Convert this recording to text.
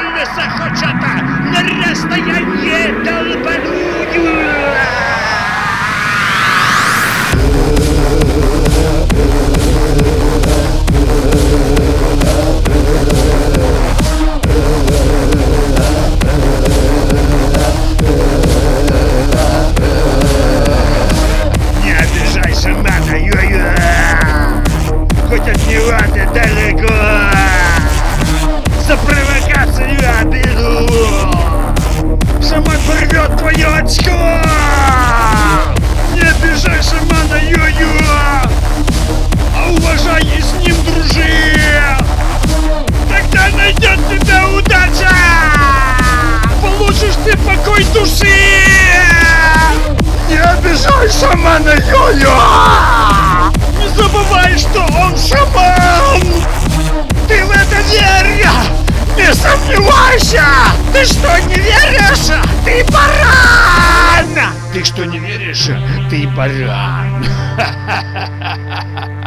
колеса хочата, на расстояние долбаную. Не обижай шамана, ё-ё! Хоть от него ты далеко! За шамана Йо-Йо! Не забывай, что он шаман! Ты в это верь! Не сомневайся! Ты что, не веришь? Ты баран! Ты что, не веришь? Ты баран!